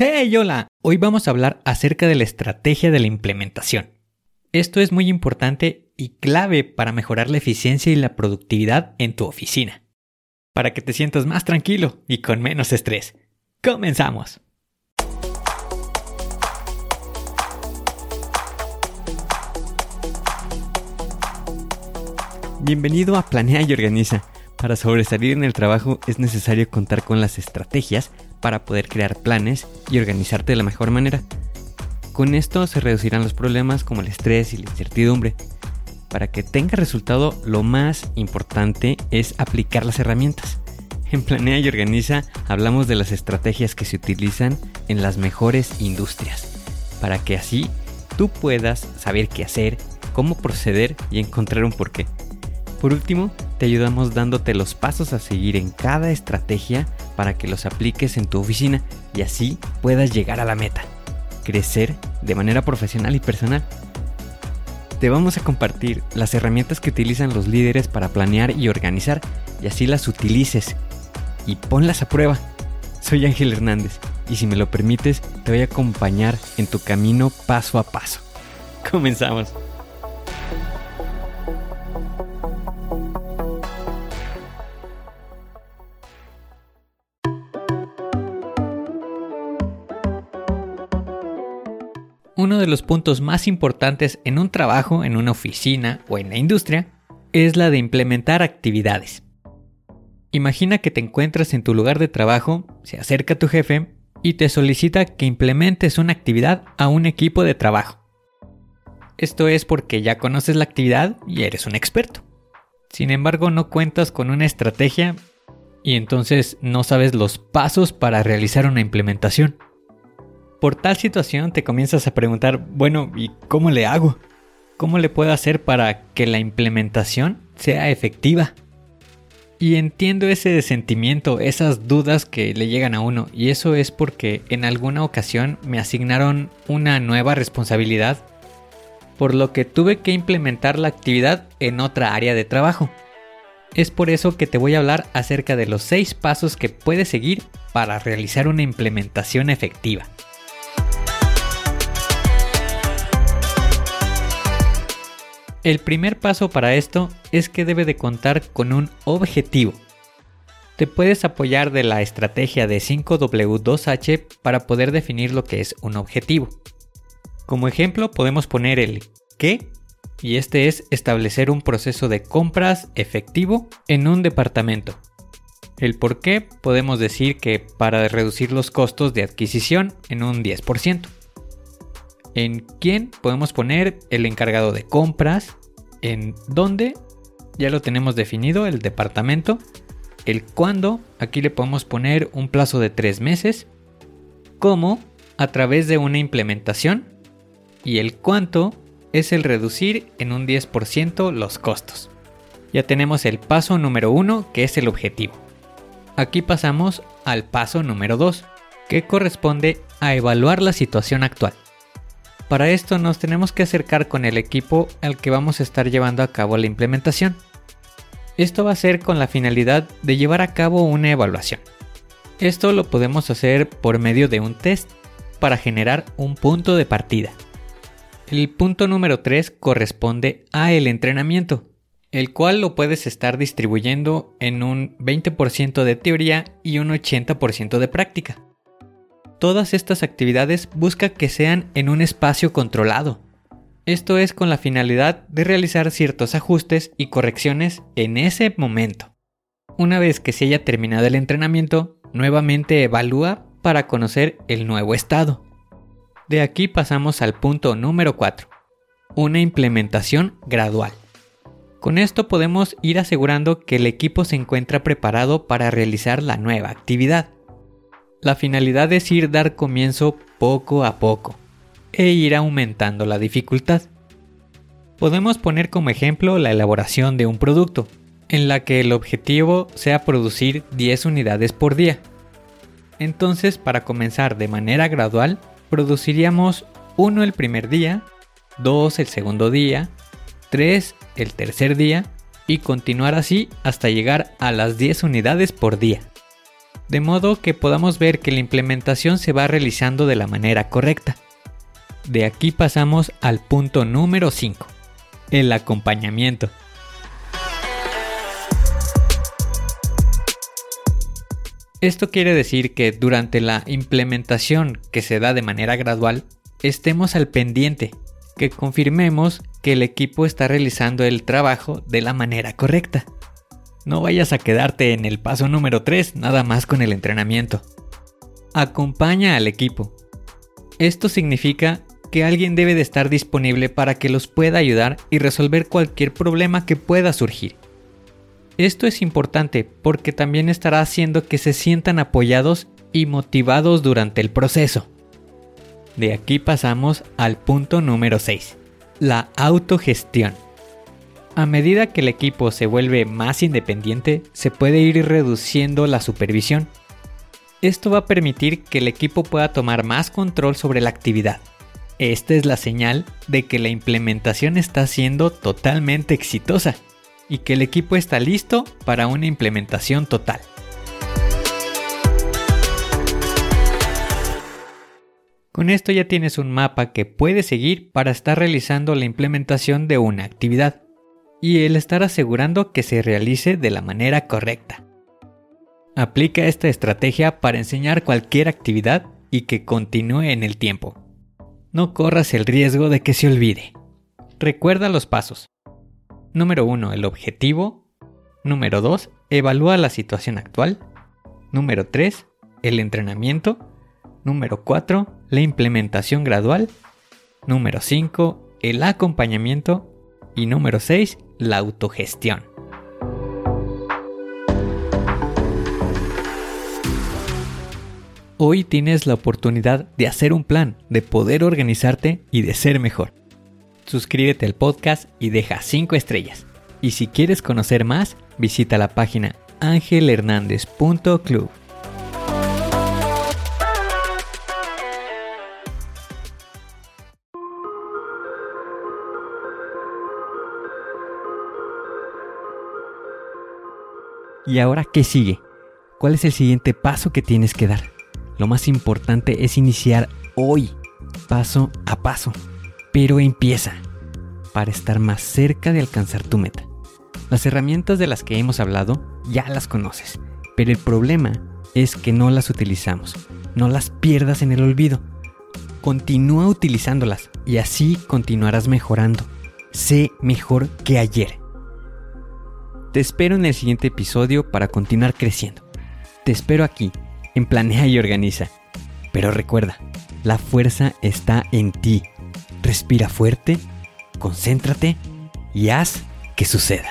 Hey, hola. Hoy vamos a hablar acerca de la estrategia de la implementación. Esto es muy importante y clave para mejorar la eficiencia y la productividad en tu oficina. Para que te sientas más tranquilo y con menos estrés. Comenzamos. Bienvenido a Planea y Organiza. Para sobresalir en el trabajo es necesario contar con las estrategias para poder crear planes y organizarte de la mejor manera. Con esto se reducirán los problemas como el estrés y la incertidumbre. Para que tenga resultado, lo más importante es aplicar las herramientas. En Planea y Organiza hablamos de las estrategias que se utilizan en las mejores industrias, para que así tú puedas saber qué hacer, cómo proceder y encontrar un porqué. Por último, te ayudamos dándote los pasos a seguir en cada estrategia para que los apliques en tu oficina y así puedas llegar a la meta, crecer de manera profesional y personal. Te vamos a compartir las herramientas que utilizan los líderes para planear y organizar y así las utilices y ponlas a prueba. Soy Ángel Hernández y si me lo permites te voy a acompañar en tu camino paso a paso. Comenzamos. Uno de los puntos más importantes en un trabajo, en una oficina o en la industria es la de implementar actividades. Imagina que te encuentras en tu lugar de trabajo, se acerca tu jefe y te solicita que implementes una actividad a un equipo de trabajo. Esto es porque ya conoces la actividad y eres un experto. Sin embargo, no cuentas con una estrategia y entonces no sabes los pasos para realizar una implementación. Por tal situación te comienzas a preguntar, bueno, ¿y cómo le hago? ¿Cómo le puedo hacer para que la implementación sea efectiva? Y entiendo ese sentimiento, esas dudas que le llegan a uno, y eso es porque en alguna ocasión me asignaron una nueva responsabilidad, por lo que tuve que implementar la actividad en otra área de trabajo. Es por eso que te voy a hablar acerca de los 6 pasos que puedes seguir para realizar una implementación efectiva. El primer paso para esto es que debe de contar con un objetivo. Te puedes apoyar de la estrategia de 5W2H para poder definir lo que es un objetivo. Como ejemplo podemos poner el qué y este es establecer un proceso de compras efectivo en un departamento. El por qué podemos decir que para reducir los costos de adquisición en un 10%. En quién podemos poner el encargado de compras, en dónde ya lo tenemos definido, el departamento. El cuándo, aquí le podemos poner un plazo de tres meses. Cómo, a través de una implementación. Y el cuánto es el reducir en un 10% los costos. Ya tenemos el paso número uno, que es el objetivo. Aquí pasamos al paso número 2, que corresponde a evaluar la situación actual. Para esto nos tenemos que acercar con el equipo al que vamos a estar llevando a cabo la implementación. Esto va a ser con la finalidad de llevar a cabo una evaluación. Esto lo podemos hacer por medio de un test para generar un punto de partida. El punto número 3 corresponde a el entrenamiento, el cual lo puedes estar distribuyendo en un 20% de teoría y un 80% de práctica. Todas estas actividades busca que sean en un espacio controlado. Esto es con la finalidad de realizar ciertos ajustes y correcciones en ese momento. Una vez que se haya terminado el entrenamiento, nuevamente evalúa para conocer el nuevo estado. De aquí pasamos al punto número 4, una implementación gradual. Con esto podemos ir asegurando que el equipo se encuentra preparado para realizar la nueva actividad. La finalidad es ir dar comienzo poco a poco e ir aumentando la dificultad. Podemos poner como ejemplo la elaboración de un producto, en la que el objetivo sea producir 10 unidades por día. Entonces, para comenzar de manera gradual, produciríamos 1 el primer día, 2 el segundo día, 3 el tercer día y continuar así hasta llegar a las 10 unidades por día. De modo que podamos ver que la implementación se va realizando de la manera correcta. De aquí pasamos al punto número 5, el acompañamiento. Esto quiere decir que durante la implementación que se da de manera gradual, estemos al pendiente, que confirmemos que el equipo está realizando el trabajo de la manera correcta. No vayas a quedarte en el paso número 3 nada más con el entrenamiento. Acompaña al equipo. Esto significa que alguien debe de estar disponible para que los pueda ayudar y resolver cualquier problema que pueda surgir. Esto es importante porque también estará haciendo que se sientan apoyados y motivados durante el proceso. De aquí pasamos al punto número 6, la autogestión. A medida que el equipo se vuelve más independiente, se puede ir reduciendo la supervisión. Esto va a permitir que el equipo pueda tomar más control sobre la actividad. Esta es la señal de que la implementación está siendo totalmente exitosa y que el equipo está listo para una implementación total. Con esto ya tienes un mapa que puedes seguir para estar realizando la implementación de una actividad y el estar asegurando que se realice de la manera correcta. Aplica esta estrategia para enseñar cualquier actividad y que continúe en el tiempo. No corras el riesgo de que se olvide. Recuerda los pasos. Número 1. El objetivo. Número 2. Evalúa la situación actual. Número 3. El entrenamiento. Número 4. La implementación gradual. Número 5. El acompañamiento. Y número 6. La autogestión. Hoy tienes la oportunidad de hacer un plan, de poder organizarte y de ser mejor suscríbete al podcast y deja 5 estrellas. Y si quieres conocer más, visita la página angelhernandez.club. ¿Y ahora qué sigue? ¿Cuál es el siguiente paso que tienes que dar? Lo más importante es iniciar hoy, paso a paso pero empieza para estar más cerca de alcanzar tu meta. Las herramientas de las que hemos hablado ya las conoces, pero el problema es que no las utilizamos. No las pierdas en el olvido. Continúa utilizándolas y así continuarás mejorando. Sé mejor que ayer. Te espero en el siguiente episodio para continuar creciendo. Te espero aquí, en Planea y Organiza. Pero recuerda, la fuerza está en ti. Respira fuerte, concéntrate y haz que suceda.